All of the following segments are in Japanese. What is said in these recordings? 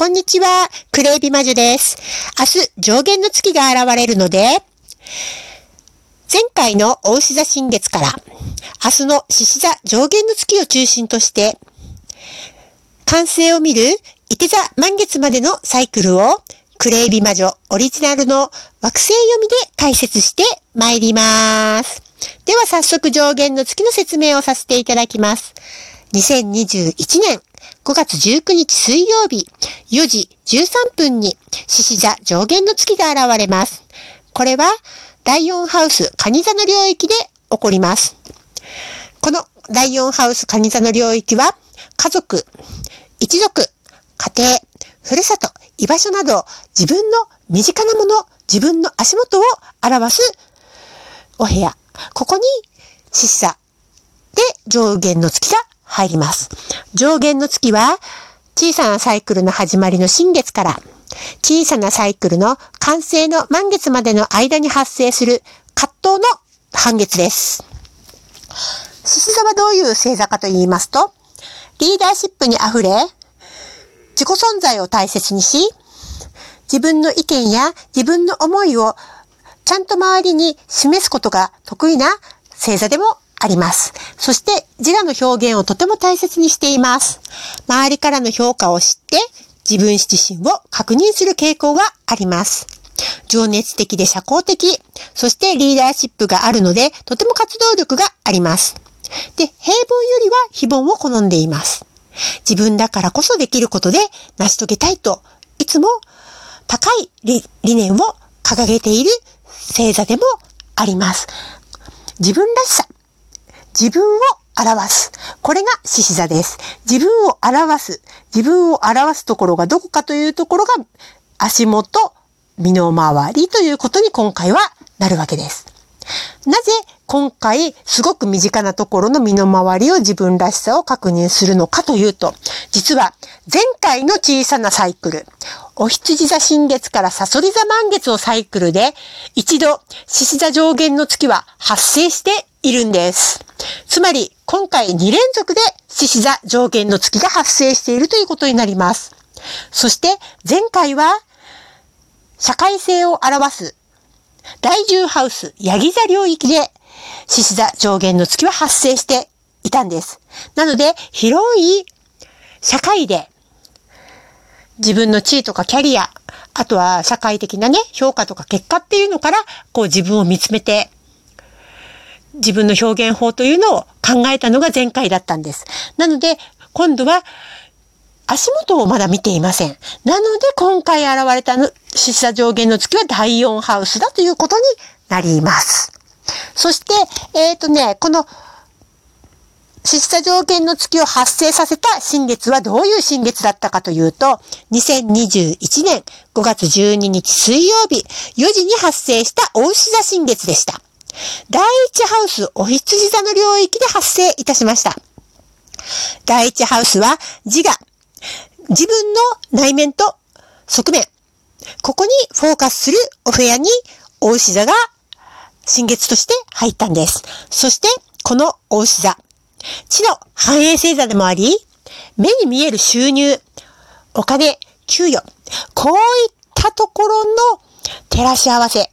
こんにちは、クレイビ魔女です。明日、上限の月が現れるので、前回の大牛座新月から、明日の獅子座上限の月を中心として、完成を見る、伊手座満月までのサイクルを、クレイビ魔女オリジナルの惑星読みで解説して参ります。では早速上限の月の説明をさせていただきます。2021年5月19日水曜日4時13分に獅子座上限の月が現れます。これは第4ハウス蟹座の領域で起こります。この第4ハウス蟹座の領域は家族、一族、家庭、ふるさと、居場所など自分の身近なもの、自分の足元を表すお部屋。ここに獅子座で上限の月が入ります。上限の月は小さなサイクルの始まりの新月から小さなサイクルの完成の満月までの間に発生する葛藤の半月です。獅子座はどういう星座かと言いますと、リーダーシップに溢れ、自己存在を大切にし、自分の意見や自分の思いをちゃんと周りに示すことが得意な星座でもあります。そして自我の表現をとても大切にしています。周りからの評価を知って自分自身を確認する傾向があります。情熱的で社交的、そしてリーダーシップがあるのでとても活動力があります。で、平凡よりは非凡を好んでいます。自分だからこそできることで成し遂げたいといつも高い理理念を掲げている星座でもあります。自分らしさ、自分を表す。これが獅子座です。自分を表す。自分を表すところがどこかというところが足元、身の回りということに今回はなるわけです。なぜ今回すごく身近なところの身の回りを自分らしさを確認するのかというと、実は前回の小さなサイクル、お羊座新月からサソリ座満月をサイクルで一度獅子座上限の月は発生しているんです。つまり今回2連続で獅子座上限の月が発生しているということになります。そして前回は社会性を表す第10ハウス、ヤギ座領域で、獅子座上限の月は発生していたんです。なので、広い社会で、自分の地位とかキャリア、あとは社会的なね、評価とか結果っていうのから、こう自分を見つめて、自分の表現法というのを考えたのが前回だったんです。なので、今度は、足元をまだ見ていません。なので今回現れたの獅子座上限の月は第4ハウスだということになります。そして、えっ、とね、この獅子座上限の月を発生させた新月はどういう新月だったかというと、2021年5月12日水曜日4時に発生した大牛座新月でした。第1ハウスお羊座の領域で発生いたしました。第1ハウスは自我、自分の内面と側面、ここにフォーカスするお部屋に大牛座が新月として入ったんです。そして、この大牛座、地の繁栄星座でもあり、目に見える収入、お金、給与、こういったところの照らし合わせ、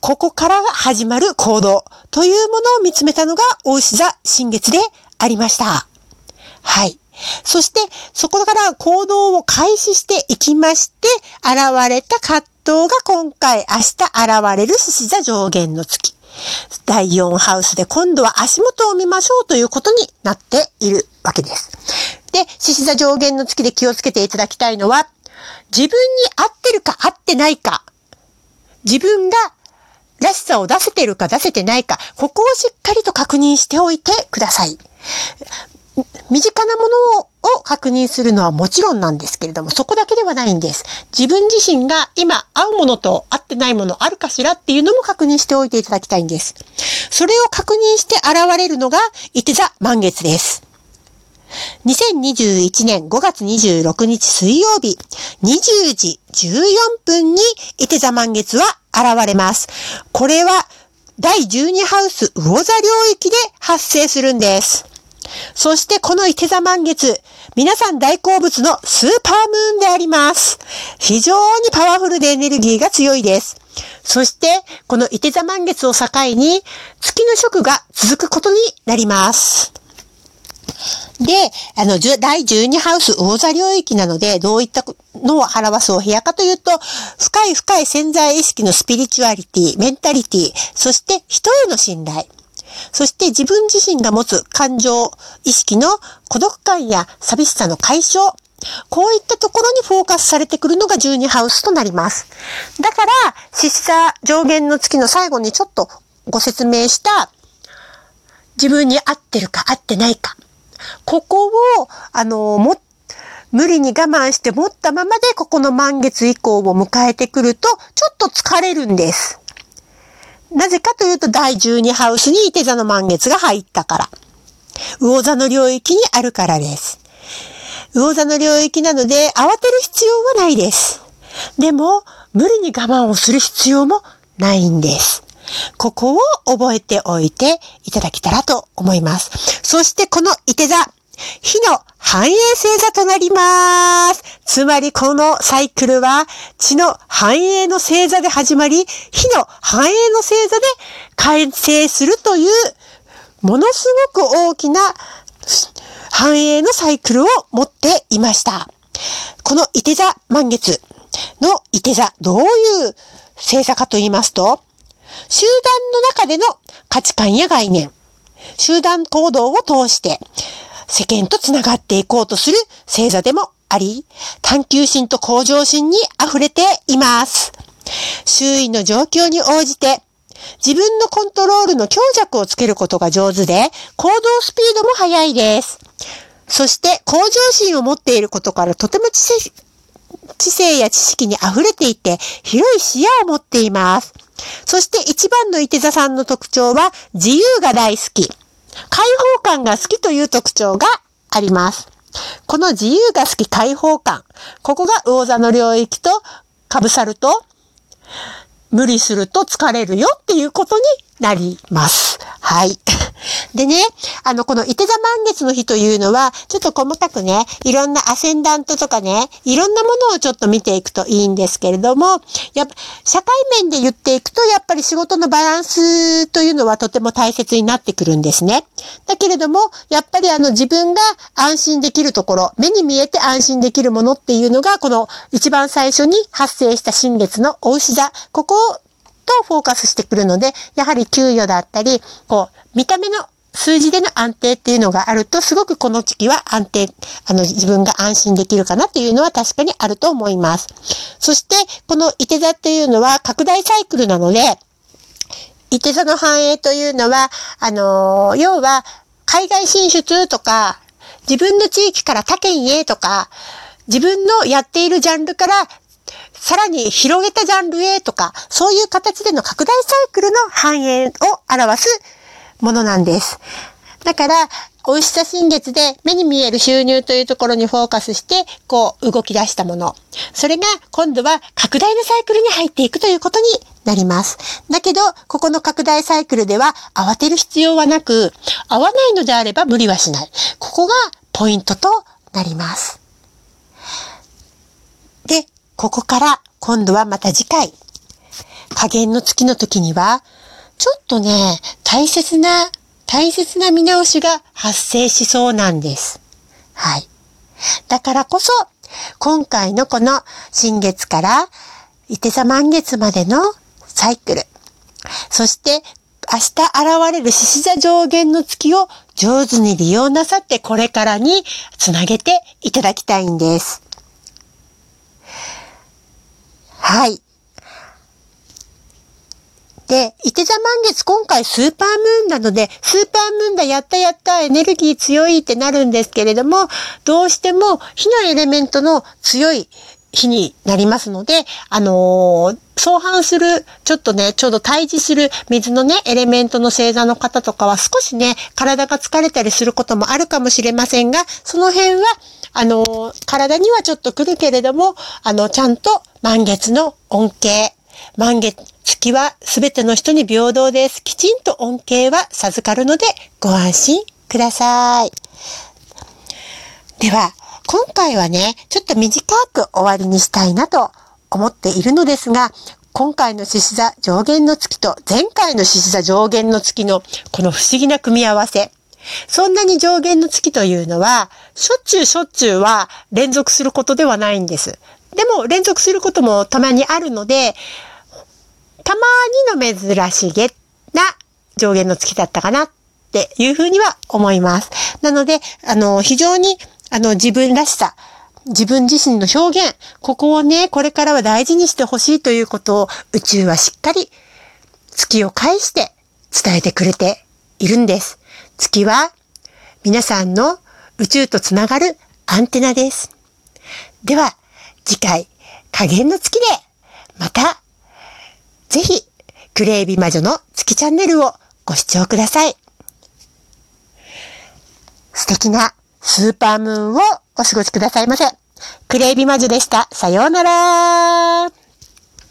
ここから始まる行動というものを見つめたのが大牛座新月でありました。はい。そして、そこから行動を開始していきまして、現れた葛藤が今回明日現れる獅子座上限の月。第4ハウスで今度は足元を見ましょうということになっているわけです。で、獅子座上限の月で気をつけていただきたいのは、自分に合ってるか合ってないか、自分がらしさを出せてるか出せてないか、ここをしっかりと確認しておいてください。身近なものを確認するのはもちろんなんですけれども、そこだけではないんです。自分自身が今合うものと合ってないものあるかしらっていうのも確認しておいていただきたいんです。それを確認して現れるのが、いて座満月です。2021年5月26日水曜日、20時14分にいて座満月は現れます。これは第12ハウス魚座領域で発生するんです。そしてこの伊手座満月、皆さん大好物のスーパームーンであります。非常にパワフルでエネルギーが強いです。そして、この伊手座満月を境に、月の食が続くことになります。で、あの、第12ハウス魚座領域なので、どういったのを表すお部屋かというと、深い深い潜在意識のスピリチュアリティ、メンタリティ、そして人への信頼。そして自分自身が持つ感情、意識の孤独感や寂しさの解消。こういったところにフォーカスされてくるのが12ハウスとなります。だから、獅子座上限の月の最後にちょっとご説明した自分に合ってるか合ってないか。ここを、あの、も、無理に我慢して持ったままでここの満月以降を迎えてくると、ちょっと疲れるんです。なぜかというと、第12ハウスに伊手座の満月が入ったから。魚座の領域にあるからです。魚座の領域なので、慌てる必要はないです。でも、無理に我慢をする必要もないんです。ここを覚えておいていただけたらと思います。そしてこの伊手座、火の繁栄星座となります。つまりこのサイクルは地の繁栄の星座で始まり、火の繁栄の星座で完成するというものすごく大きな繁栄のサイクルを持っていました。この伊手座満月の伊手座、どういう星座かと言いますと、集団の中での価値観や概念、集団行動を通して世間と繋がっていこうとする星座でもあり、探求心と向上心に溢れています。周囲の状況に応じて自分のコントロールの強弱をつけることが上手で、行動スピードも速いです。そして向上心を持っていることからとても知知性や知識に溢れていて広い視野を持っています。そして一番の伊手座さんの特徴は自由が大好き。開放感が好きという特徴があります。この自由が好き開放感。ここが魚座の領域と被さると無理すると疲れるよっていうことになります。はい。でね、あの、この伊手座満月の日というのは、ちょっと細かくね、いろんなアセンダントとかね、いろんなものをちょっと見ていくといいんですけれども、やっぱ、社会面で言っていくと、やっぱり仕事のバランスというのはとても大切になってくるんですね。だけれども、やっぱりあの、自分が安心できるところ、目に見えて安心できるものっていうのが、この一番最初に発生した新月のお牛座、ここをとフォーカスしてくるので、やはり給与だったり、こう、見た目の数字での安定っていうのがあると、すごくこの時期は安定、あの、自分が安心できるかなっていうのは確かにあると思います。そして、この伊手座っていうのは拡大サイクルなので、伊手座の繁栄というのは、あのー、要は、海外進出とか、自分の地域から他県へとか、自分のやっているジャンルからさらに広げたジャンルへとか、そういう形での拡大サイクルの繁栄を表すものなんです。だから、おいしさ新月で目に見える収入というところにフォーカスして、こう動き出したもの。それが今度は拡大のサイクルに入っていくということになります。だけど、ここの拡大サイクルでは慌てる必要はなく、合わないのであれば無理はしない。ここがポイントとなります。ここから今度はまた次回、加減の月の時には、ちょっとね、大切な、大切な見直しが発生しそうなんです。はい。だからこそ、今回のこの新月から伊手座満月までのサイクル、そして明日現れる獅子座上限の月を上手に利用なさってこれからにつなげていただきたいんです。はい。で、伊手座満月今回スーパームーンなので、スーパームーンだ、やったやった、エネルギー強いってなるんですけれども、どうしても火のエレメントの強い日になりますので、あのー、相反する、ちょっとね、ちょうど対峙する水のね、エレメントの星座の方とかは少しね、体が疲れたりすることもあるかもしれませんが、その辺は、あのー、体にはちょっと来るけれども、あの、ちゃんと満月の恩恵、満月、月は全ての人に平等です。きちんと恩恵は授かるのでご安心ください。では、今回はね、ちょっと短く終わりにしたいなと思っているのですが、今回の獅子座上限の月と前回の獅子座上限の月のこの不思議な組み合わせ。そんなに上限の月というのは、しょっちゅうしょっちゅうは連続することではないんです。でも連続することもたまにあるので、たまにの珍しげな上限の月だったかなっていうふうには思います。なので、あの、非常に、あの、自分らしさ、自分自身の表現、ここをね、これからは大事にしてほしいということを宇宙はしっかり月を介して伝えてくれているんです。月は皆さんの宇宙とつながるアンテナです。では、次回、加減の月で、また、ぜひ、クレイビ魔女の月チャンネルをご視聴ください。素敵なスーパームーンをお過ごしくださいませ。クレイビマジュでした。さようなら